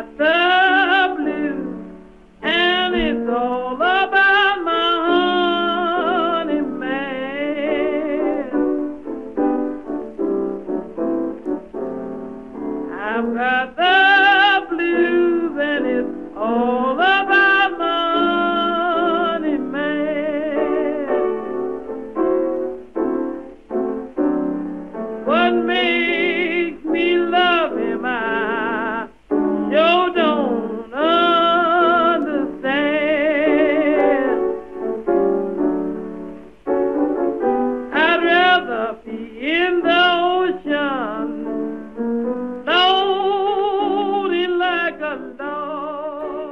the third.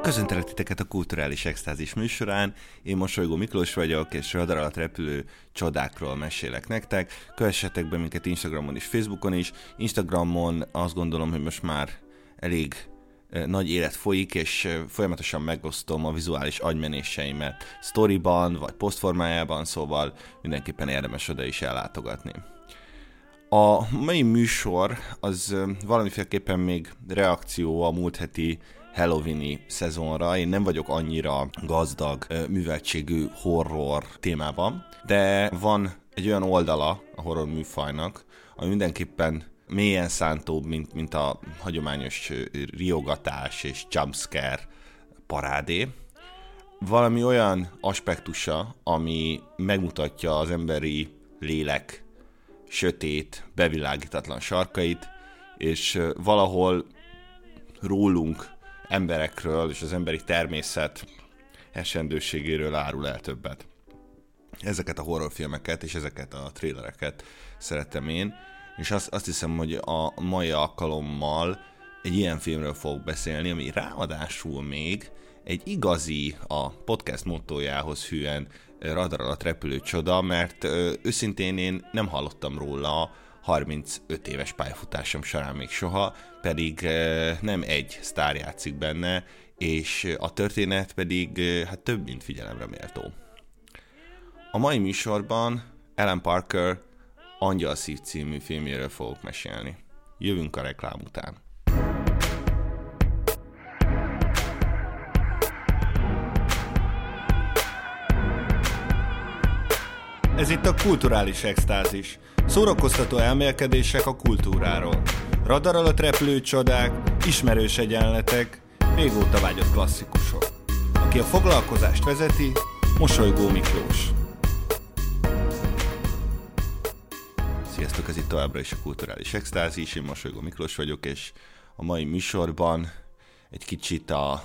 Köszöntelek titeket a Kulturális Extázis műsorán, én Mosolygó Miklós vagyok, és radar alatt repülő csodákról mesélek nektek. Kövessetek be minket Instagramon és Facebookon is. Instagramon azt gondolom, hogy most már elég eh, nagy élet folyik, és eh, folyamatosan megosztom a vizuális agymenéseimet storyban, vagy posztformájában, szóval mindenképpen érdemes oda is ellátogatni. A mai műsor az ö, valamiféleképpen még reakció a múlt heti Halloweeni szezonra. Én nem vagyok annyira gazdag műveltségű horror témában, de van egy olyan oldala a horror műfajnak, ami mindenképpen mélyen szántóbb, mint, mint a hagyományos riogatás és jumpscare parádé. Valami olyan aspektusa, ami megmutatja az emberi lélek sötét, bevilágítatlan sarkait, és valahol rólunk, emberekről és az emberi természet esendőségéről árul el többet. Ezeket a horrorfilmeket és ezeket a trélereket szeretem én, és azt, azt hiszem, hogy a mai alkalommal egy ilyen filmről fogok beszélni, ami ráadásul még egy igazi, a podcast mottójához hűen radar alatt repülő csoda, mert ö, őszintén én nem hallottam róla 35 éves pályafutásom során még soha, pedig ö, nem egy sztár játszik benne, és a történet pedig ö, hát több, mint figyelemre méltó. A mai műsorban Ellen Parker Angyal Szív című filmjéről fogok mesélni. Jövünk a reklám után. Ez itt a kulturális extázis. Szórakoztató elmélkedések a kultúráról. Radar alatt repülő csodák, ismerős egyenletek, régóta vágyott klasszikusok. Aki a foglalkozást vezeti, Mosolygó Miklós. Sziasztok, ez itt továbbra is a Kulturális Extázis, én Mosolygó Miklós vagyok, és a mai műsorban egy kicsit a,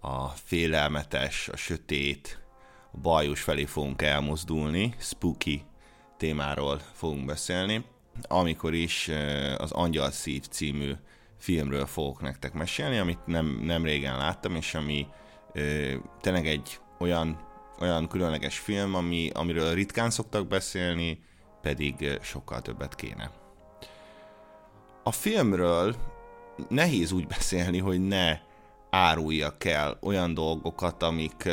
a félelmetes, a sötét, bajos felé fogunk elmozdulni, spooky témáról fogunk beszélni, amikor is az Angyal Szív című filmről fogok nektek mesélni, amit nem, nem régen láttam, és ami ö, tényleg egy olyan, olyan különleges film, ami, amiről ritkán szoktak beszélni, pedig sokkal többet kéne. A filmről nehéz úgy beszélni, hogy ne áruljak el olyan dolgokat, amik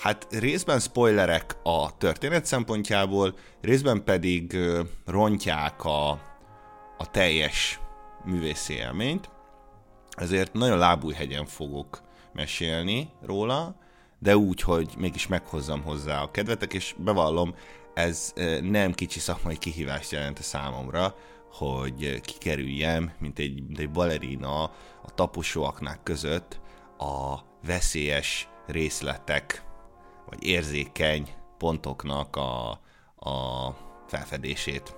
hát részben spoilerek a történet szempontjából, részben pedig rontják a, a teljes művészi élményt, ezért nagyon lábújhegyen fogok mesélni róla, de úgy, hogy mégis meghozzam hozzá a kedvetek, és bevallom, ez nem kicsi szakmai kihívást jelent a számomra, hogy kikerüljem, mint egy, mint egy balerina a taposóaknák között a veszélyes részletek, vagy érzékeny pontoknak a, a felfedését.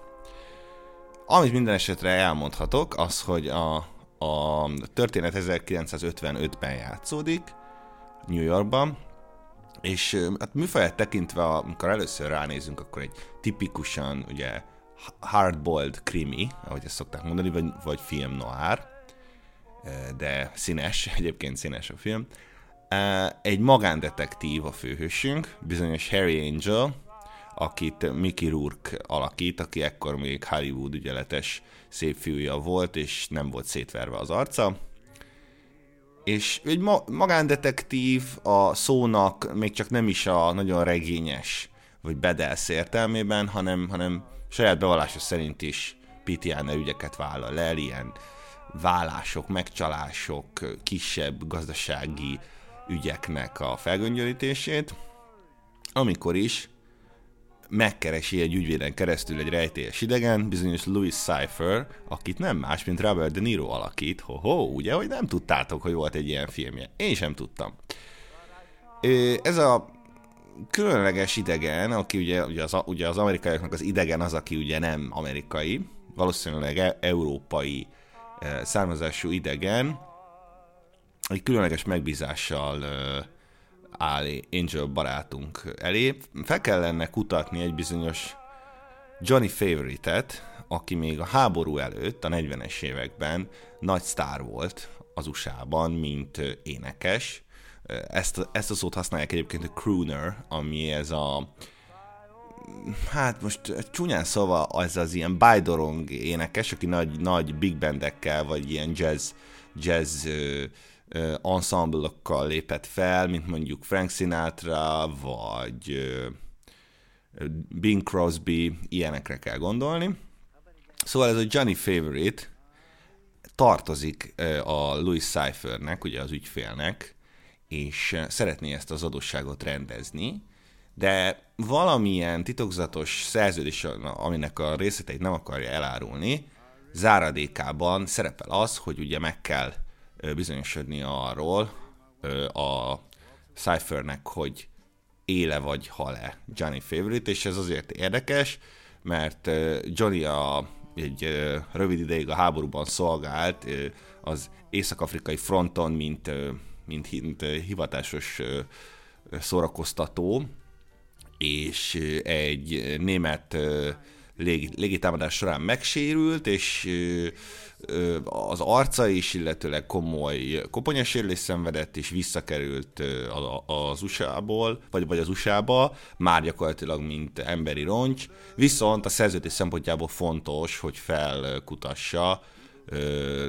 Amit minden esetre elmondhatok, az, hogy a, a történet 1955-ben játszódik, New Yorkban, és hát műfaját tekintve, amikor először ránézünk, akkor egy tipikusan ugye hardboiled krimi, ahogy ezt szokták mondani, vagy, vagy film noir, de színes, egyébként színes a film. Egy magándetektív a főhősünk, bizonyos Harry Angel, akit Mickey Rourke alakít, aki ekkor még Hollywood ügyeletes szép fiúja volt, és nem volt szétverve az arca. És egy ma- magándetektív a szónak még csak nem is a nagyon regényes, vagy bedelsz értelmében, hanem, hanem saját bevallása szerint is PTN ügyeket vállal el, ilyen vállások, megcsalások, kisebb gazdasági ügyeknek a felgöngyölítését, amikor is megkeresi egy ügyvéden keresztül egy rejtélyes idegen, bizonyos Louis Cypher, akit nem más, mint Robert De Niro alakít. Ho-ho, ugye, hogy nem tudtátok, hogy volt egy ilyen filmje. Én sem tudtam. Ez a különleges idegen, aki ugye, ugye, az, ugye az amerikaiaknak az idegen az, aki ugye nem amerikai, valószínűleg e- európai származású idegen, egy különleges megbízással áll Angel barátunk elé. Fel kellene kutatni egy bizonyos Johnny Favorite-et, aki még a háború előtt, a 40-es években nagy sztár volt az USA-ban, mint énekes. Ezt, ezt a szót használják egyébként a crooner, ami ez a hát most csúnyán szóval az az ilyen bajdorong énekes, aki nagy, nagy big bandekkel, vagy ilyen jazz, jazz ensemblokkal lépett fel, mint mondjuk Frank Sinatra, vagy Bing Crosby, ilyenekre kell gondolni. Szóval ez a Johnny Favorite tartozik a Louis Cyphernek, ugye az ügyfélnek, és szeretné ezt az adósságot rendezni, de valamilyen titokzatos szerződés, aminek a részleteit nem akarja elárulni, záradékában szerepel az, hogy ugye meg kell bizonyosodni arról a Cyphernek, hogy éle vagy hal-e Johnny Favorite, és ez azért érdekes, mert Johnny a, egy rövid ideig a háborúban szolgált az észak-afrikai fronton, mint, mint, mint hivatásos szórakoztató, és egy német légi, légitámadás során megsérült, és az arca is, illetőleg komoly koponyasérülés szenvedett, és visszakerült az USA-ból, vagy, vagy az USA-ba, már gyakorlatilag mint emberi roncs, viszont a szerződés szempontjából fontos, hogy felkutassa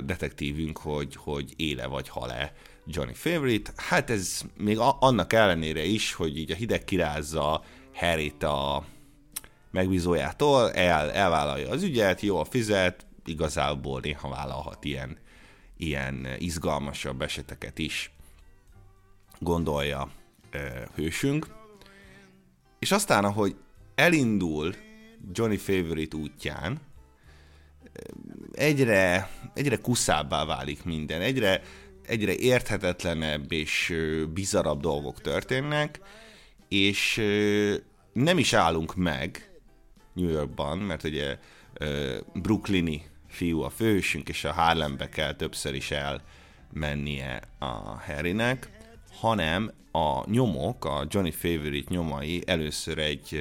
detektívünk, hogy, hogy éle vagy hal-e Johnny Favorite. Hát ez még annak ellenére is, hogy így a hideg kirázza Harryt a megbízójától, el, elvállalja az ügyet, jól fizet, igazából néha vállalhat ilyen, ilyen izgalmasabb eseteket is, gondolja e, hősünk. És aztán, ahogy elindul Johnny Favorite útján, egyre, egyre kuszábbá válik minden, egyre, egyre érthetetlenebb és bizarabb dolgok történnek, és nem is állunk meg New Yorkban, mert ugye brooklyni fiú a fősünk, és a Harlembe kell többször is elmennie a Harrynek, hanem a nyomok, a Johnny Favorite nyomai először egy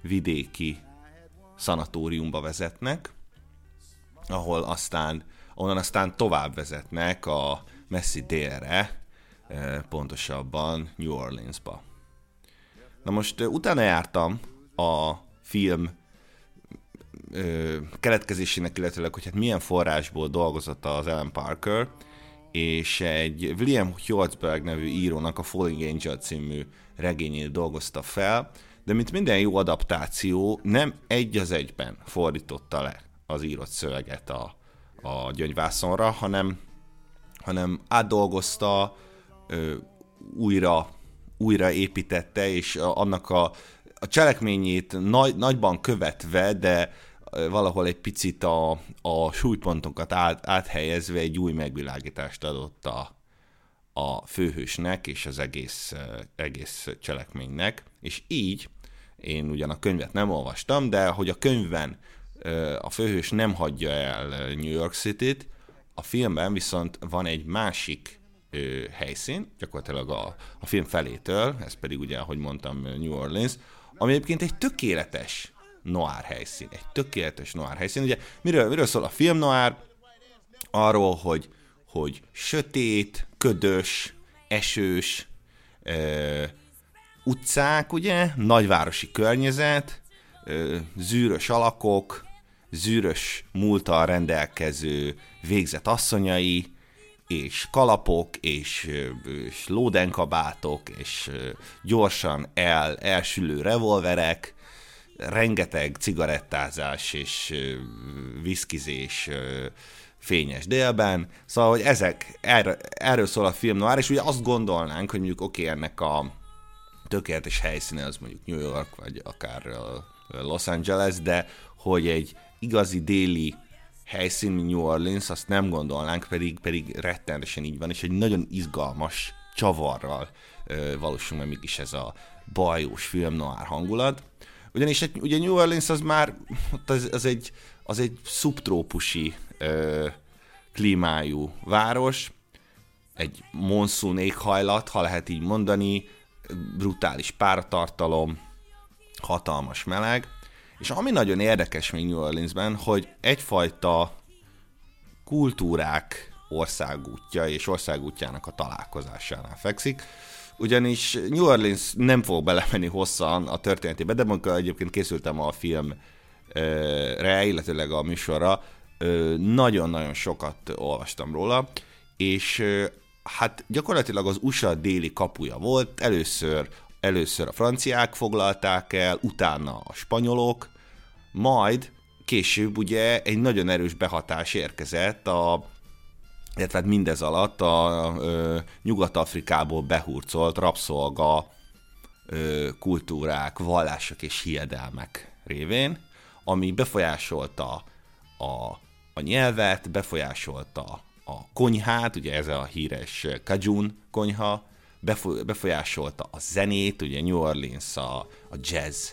vidéki szanatóriumba vezetnek, ahol aztán, onnan aztán tovább vezetnek a messzi délre, pontosabban New Orleansba. Na most utána jártam a film ö, keletkezésének, illetőleg, hogy hát milyen forrásból dolgozott az Ellen Parker, és egy William Hjortsberg nevű írónak a Falling Angel című regényét dolgozta fel, de mint minden jó adaptáció, nem egy az egyben fordította le az írott szöveget a, a gyöngyvászonra, hanem, hanem átdolgozta, ö, újra, újra építette, és annak a, a cselekményét nagy, nagyban követve, de valahol egy picit a, a súlypontokat át, áthelyezve egy új megvilágítást adott a, a főhősnek és az egész, egész cselekménynek, és így én ugyan a könyvet nem olvastam, de hogy a könyvben a főhős nem hagyja el New York City-t, a filmben viszont van egy másik helyszín, gyakorlatilag a, a film felétől, ez pedig ugye, ahogy mondtam, New Orleans, ami egyébként egy tökéletes noir helyszín. Egy tökéletes noir helyszín. Ugye miről, miről szól a film noir? Arról, hogy, hogy sötét, ködös, esős ö, utcák, ugye, nagyvárosi környezet, ö, zűrös alakok, zűrös múltal rendelkező végzett asszonyai, és kalapok, és, és lódenkabátok, és gyorsan el, elsülő revolverek, rengeteg cigarettázás és viszkizés fényes délben, szóval, hogy ezek, erről, erről szól a film noir, és ugye azt gondolnánk, hogy mondjuk oké, okay, ennek a tökéletes helyszíne az mondjuk New York, vagy akár Los Angeles, de hogy egy igazi déli helyszín, New Orleans, azt nem gondolnánk, pedig, pedig rettenetesen így van, és egy nagyon izgalmas csavarral ö, valósul meg mégis ez a bajós film noir hangulat. Ugyanis egy, ugye New Orleans az már, az, az egy, az egy szubtrópusi ö, klímájú város, egy monszún éghajlat, ha lehet így mondani, brutális pártartalom, hatalmas meleg, és ami nagyon érdekes még New Orleansben, hogy egyfajta kultúrák országútja és országútjának a találkozásánál fekszik, ugyanis New Orleans nem fog belemenni hosszan a történetébe, de amikor egyébként készültem a filmre, illetőleg a műsorra, nagyon-nagyon sokat olvastam róla, és hát gyakorlatilag az USA déli kapuja volt, először, először a franciák foglalták el, utána a spanyolok, majd később ugye egy nagyon erős behatás érkezett a illetve hát mindez alatt a ö, Nyugat-Afrikából behurcolt rabszolga ö, kultúrák, vallások és hiedelmek révén, ami befolyásolta a, a nyelvet, befolyásolta a konyhát, ugye ez a híres Cajun konyha, befolyásolta a zenét, ugye New Orleans a, a jazz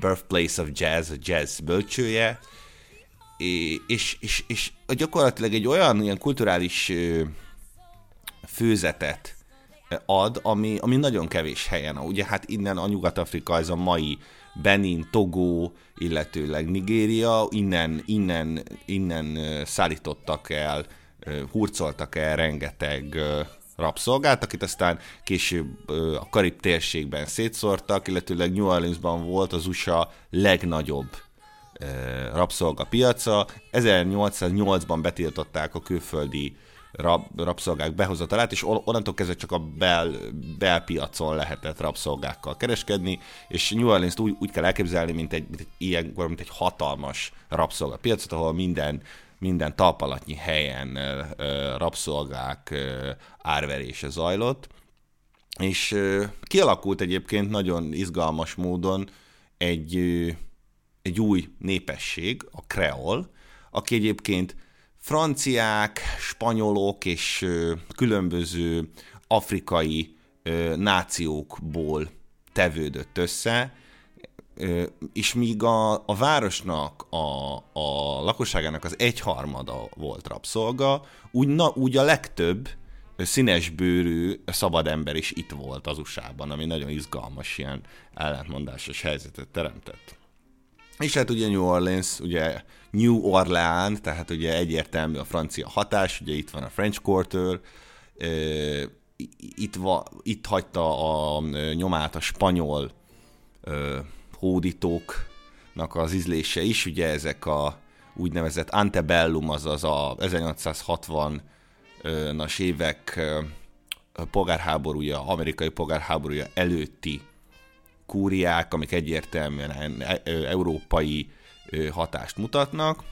birthplace of jazz, a jazz bölcsője, és, és, és gyakorlatilag egy olyan ilyen kulturális főzetet ad, ami, ami nagyon kevés helyen. Ugye hát innen a Nyugat-Afrika, ez a mai Benin, Togo, illetőleg Nigéria, innen, innen, innen szállítottak el, hurcoltak el rengeteg rabszolgát, akit aztán később a Karib térségben szétszórtak, illetőleg New Orleansban volt az USA legnagyobb rabszolgapiaca. 1808-ban betiltották a külföldi rab, rabszolgák behozatalát, és onnantól kezdve csak a bel, belpiacon lehetett rabszolgákkal kereskedni, és New Orleans-t úgy, úgy kell elképzelni, mint egy, mint egy ilyen, mint egy hatalmas rabszolgapiacot, ahol minden minden talpalatnyi helyen rabszolgák árverése zajlott, és kialakult egyébként nagyon izgalmas módon egy, egy új népesség, a kreol, aki egyébként franciák, spanyolok és különböző afrikai nációkból tevődött össze, és míg a, a városnak, a, a lakosságának az egyharmada volt rabszolga, úgy, na, úgy a legtöbb színesbőrű szabad ember is itt volt az USA-ban, ami nagyon izgalmas, ilyen ellentmondásos helyzetet teremtett. És hát ugye New Orleans, ugye New Orleans, tehát ugye egyértelmű a francia hatás, ugye itt van a French Quarter, itt, va, itt hagyta a nyomát a spanyol hódítóknak az ízlése is, ugye ezek a úgynevezett antebellum, azaz a 1860-as évek polgárháborúja, amerikai polgárháborúja előtti kúriák, amik egyértelműen e, európai hatást mutatnak,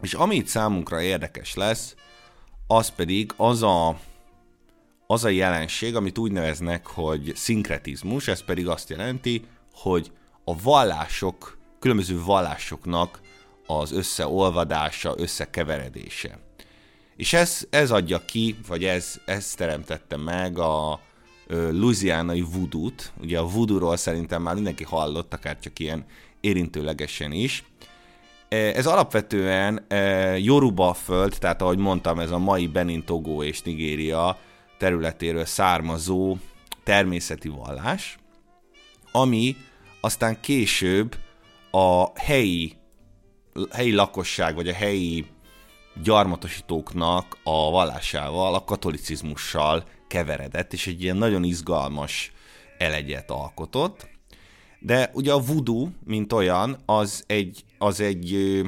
és amit számunkra érdekes lesz, az pedig az a, az a jelenség, amit úgy neveznek, hogy szinkretizmus, ez pedig azt jelenti, hogy a vallások, különböző vallásoknak az összeolvadása, összekeveredése. És ez, ez adja ki, vagy ez, ez teremtette meg a louisianai voodoo-t. Ugye a voodoo szerintem már mindenki hallott, akár csak ilyen érintőlegesen is. Ez alapvetően Yoruba föld, tehát ahogy mondtam, ez a mai Benin, Togo és Nigéria területéről származó természeti vallás, ami aztán később a helyi, helyi lakosság, vagy a helyi gyarmatosítóknak a vallásával, a katolicizmussal keveredett, és egy ilyen nagyon izgalmas elegyet alkotott. De ugye a voodoo, mint olyan, az egy, az egy,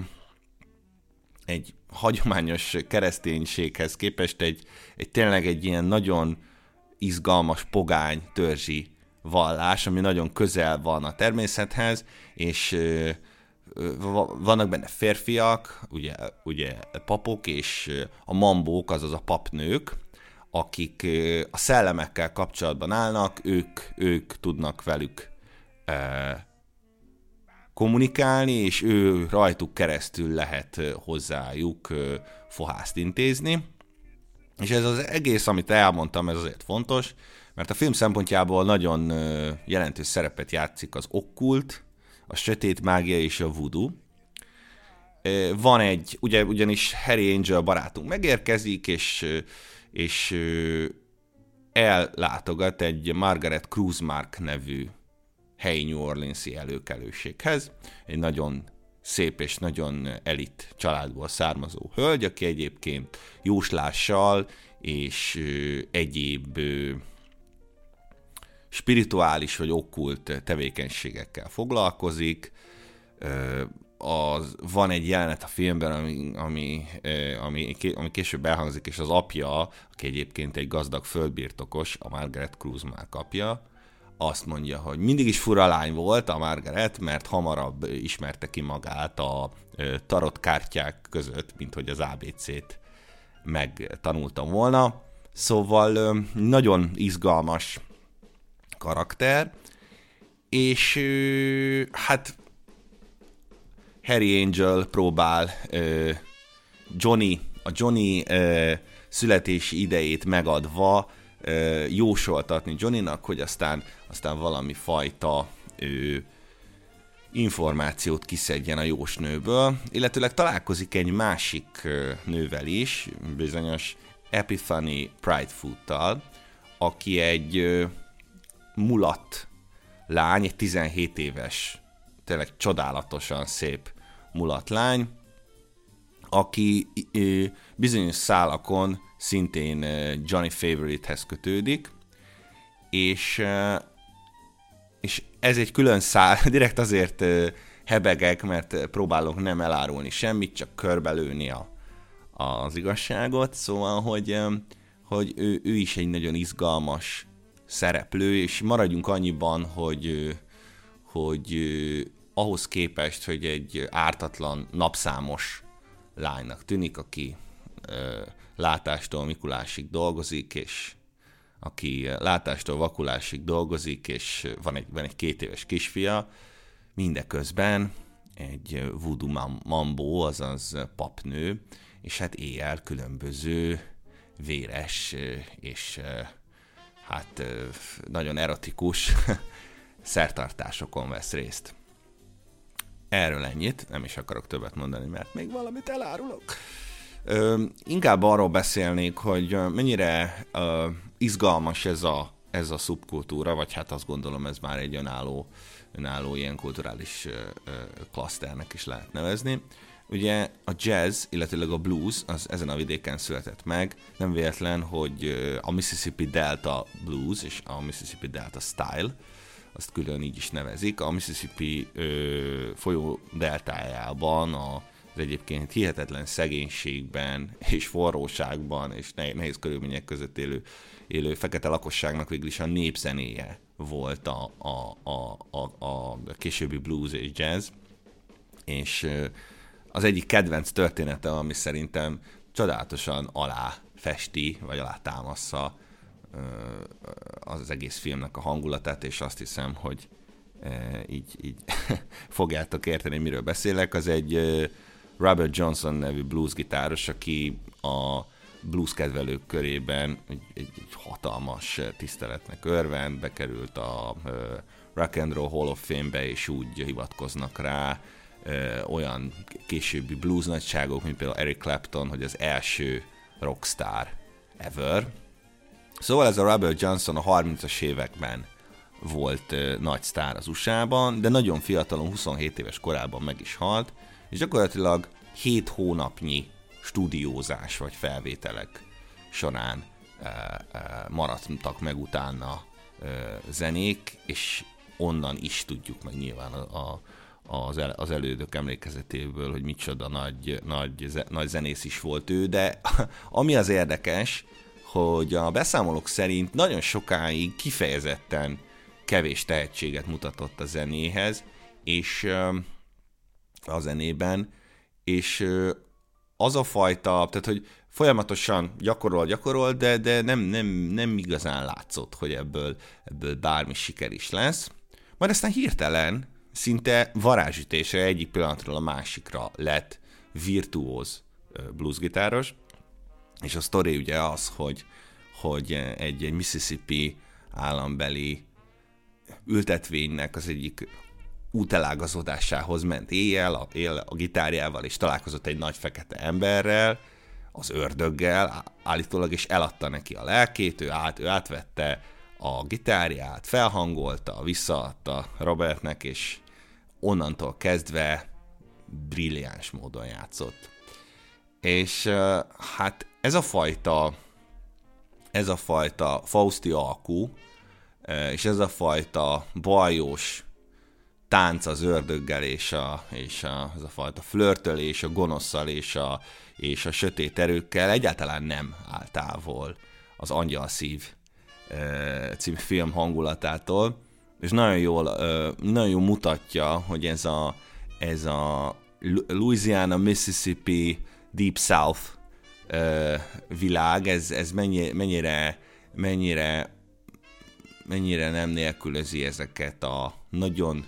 egy hagyományos kereszténységhez képest egy, egy tényleg egy ilyen nagyon izgalmas pogány törzsi vallás, ami nagyon közel van a természethez, és vannak benne férfiak, ugye, ugye papok, és a mambók, azaz a papnők, akik a szellemekkel kapcsolatban állnak, ők, ők tudnak velük kommunikálni, és ő rajtuk keresztül lehet hozzájuk fohászt intézni. És ez az egész, amit elmondtam, ez azért fontos, mert a film szempontjából nagyon jelentős szerepet játszik az okkult, a sötét mágia és a voodoo. Van egy, ugye, ugyanis Harry Angel barátunk megérkezik, és, és ellátogat egy Margaret Cruzmark nevű helyi New Orleans-i előkelőséghez. Egy nagyon szép és nagyon elit családból származó hölgy, aki egyébként jóslással és egyéb spirituális vagy okkult tevékenységekkel foglalkozik. Az, van egy jelenet a filmben, ami, ami, ami, ami később elhangzik, és az apja, aki egyébként egy gazdag földbirtokos, a Margaret Cruz már kapja, azt mondja, hogy mindig is fura lány volt a Margaret, mert hamarabb ismerte ki magát a tarot kártyák között, mint hogy az ABC-t megtanultam volna. Szóval nagyon izgalmas karakter, és hát Harry Angel próbál Johnny, a Johnny születési idejét megadva jósoltatni Johnnynak, hogy aztán, aztán valami fajta információt kiszedjen a jósnőből, illetőleg találkozik egy másik nővel is, bizonyos Epiphany Pridefoot-tal, aki egy mulat lány, egy 17 éves, tényleg csodálatosan szép mulat lány, aki bizonyos szálakon szintén Johnny Favorite-hez kötődik, és, és ez egy külön szál, direkt azért hebegek, mert próbálok nem elárulni semmit, csak körbelőni a, az igazságot, szóval, hogy, hogy ő, ő is egy nagyon izgalmas szereplő, és maradjunk annyiban, hogy, hogy ahhoz képest, hogy egy ártatlan, napszámos lánynak tűnik, aki látástól Mikulásig dolgozik, és aki látástól vakulásig dolgozik, és van egy, van egy két éves kisfia, mindeközben egy voodoo mambó, azaz papnő, és hát éjjel különböző véres és hát nagyon erotikus szertartásokon vesz részt. Erről ennyit, nem is akarok többet mondani, mert még valamit elárulok. Ö, inkább arról beszélnék, hogy mennyire ö, izgalmas ez a, ez a szubkultúra, vagy hát azt gondolom ez már egy önálló, önálló ilyen kulturális ö, ö, klaszternek is lehet nevezni. Ugye a jazz, illetőleg a blues az ezen a vidéken született meg. Nem véletlen, hogy a Mississippi Delta Blues és a Mississippi Delta Style, azt külön így is nevezik. A Mississippi ö, folyó deltájában a az egyébként hihetetlen szegénységben és forróságban és nehéz körülmények között élő, élő fekete lakosságnak végül is a népzenéje volt a, a, a, a, a későbbi blues és jazz. És az egyik kedvenc története, ami szerintem csodálatosan alá festi, vagy alá támaszza az egész filmnek a hangulatát, és azt hiszem, hogy így, így fogjátok érteni, miről beszélek. Az egy Robert Johnson nevű bluesgitáros, aki a blues kedvelők körében egy, egy, egy hatalmas tiszteletnek örvend, bekerült a Rock and Roll Hall of Fame-be, és úgy hivatkoznak rá, olyan későbbi blues nagyságok, mint például Eric Clapton, hogy az első rockstar ever. Szóval ez a Robert Johnson a 30-as években volt nagy sztár az USA-ban, de nagyon fiatalon, 27 éves korában meg is halt, és gyakorlatilag 7 hónapnyi stúdiózás vagy felvételek során maradtak meg utána zenék, és onnan is tudjuk meg nyilván a, az, el, az elődök emlékezetéből, hogy micsoda nagy, nagy, nagy zenész is volt ő, de ami az érdekes, hogy a beszámolók szerint nagyon sokáig kifejezetten kevés tehetséget mutatott a zenéhez, és a zenében, és az a fajta, tehát hogy folyamatosan gyakorol, gyakorol, de, de nem, nem, nem igazán látszott, hogy ebből, ebből bármi siker is lesz. Majd aztán hirtelen, szinte varázsütésre egyik pillanatról a másikra lett virtuóz bluesgitáros, és a sztori ugye az, hogy, hogy egy, egy Mississippi állambeli ültetvénynek az egyik útelágazodásához ment éjjel, a, él a gitárjával, és találkozott egy nagy fekete emberrel, az ördöggel állítólag, és eladta neki a lelkét, ő, át, ő átvette a gitárját, felhangolta, visszaadta Robertnek, és onnantól kezdve brilliáns módon játszott. És hát ez a fajta ez a fajta Fausti alkú, és ez a fajta bajós tánc az ördöggel, és, a, és a, ez a fajta flörtölés a gonoszszal és a, és a sötét erőkkel egyáltalán nem áll távol az Angyal Szív című film hangulatától, és nagyon jól, nagyon jól mutatja, hogy ez a, ez a Louisiana, Mississippi, Deep South világ, ez, ez mennyire, mennyire, mennyire, mennyire nem nélkülözi ezeket a nagyon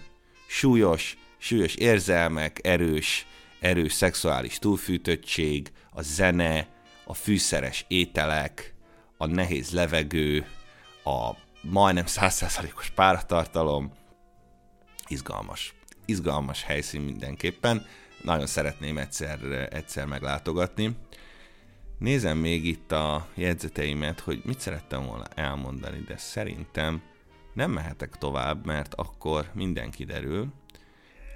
súlyos, súlyos érzelmek, erős, erős szexuális túlfűtöttség, a zene, a fűszeres ételek, a nehéz levegő, a majdnem százszázalékos páratartalom, izgalmas. Izgalmas helyszín mindenképpen. Nagyon szeretném egyszer, egyszer meglátogatni. Nézem még itt a jegyzeteimet, hogy mit szerettem volna elmondani, de szerintem nem mehetek tovább, mert akkor minden kiderül.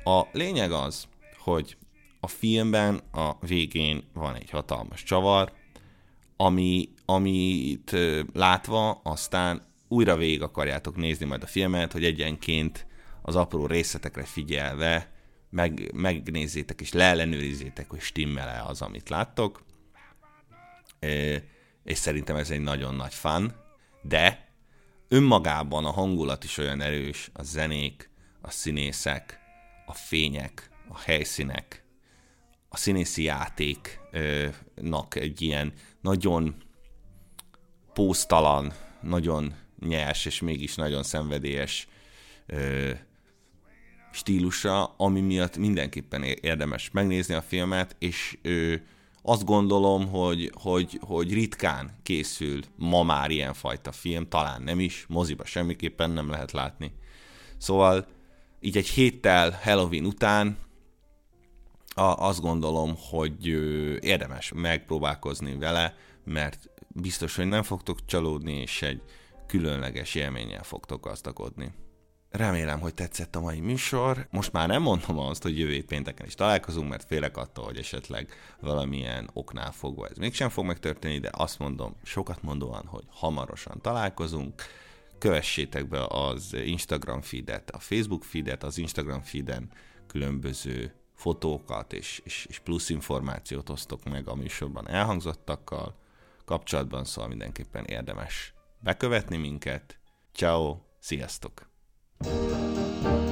A lényeg az, hogy a filmben a végén van egy hatalmas csavar, ami, amit látva aztán újra végig akarjátok nézni majd a filmet, hogy egyenként az apró részletekre figyelve meg, megnézzétek és leellenőrizzétek, hogy stimmel-e az, amit láttok. És szerintem ez egy nagyon nagy fan, de önmagában a hangulat is olyan erős, a zenék, a színészek, a fények, a helyszínek, a színészi játéknak egy ilyen nagyon póztalan, nagyon nyers és mégis nagyon szenvedélyes ö, stílusa, ami miatt mindenképpen érdemes megnézni a filmet, és ö, azt gondolom, hogy, hogy, hogy ritkán készül ma már ilyenfajta film, talán nem is, moziba semmiképpen nem lehet látni. Szóval így egy héttel Halloween után a, azt gondolom, hogy érdemes megpróbálkozni vele, mert biztos, hogy nem fogtok csalódni, és egy különleges élménnyel fogtok gazdagodni. Remélem, hogy tetszett a mai műsor. Most már nem mondom azt, hogy jövő pénteken is találkozunk, mert félek attól, hogy esetleg valamilyen oknál fogva ez mégsem fog megtörténni, de azt mondom sokat mondóan, hogy hamarosan találkozunk. Kövessétek be az Instagram feedet, a Facebook feedet, az Instagram feeden különböző fotókat és, és, és plusz információt osztok meg a műsorban elhangzottakkal kapcsolatban, szóval mindenképpen érdemes bekövetni minket. Ciao, sziasztok! Oh,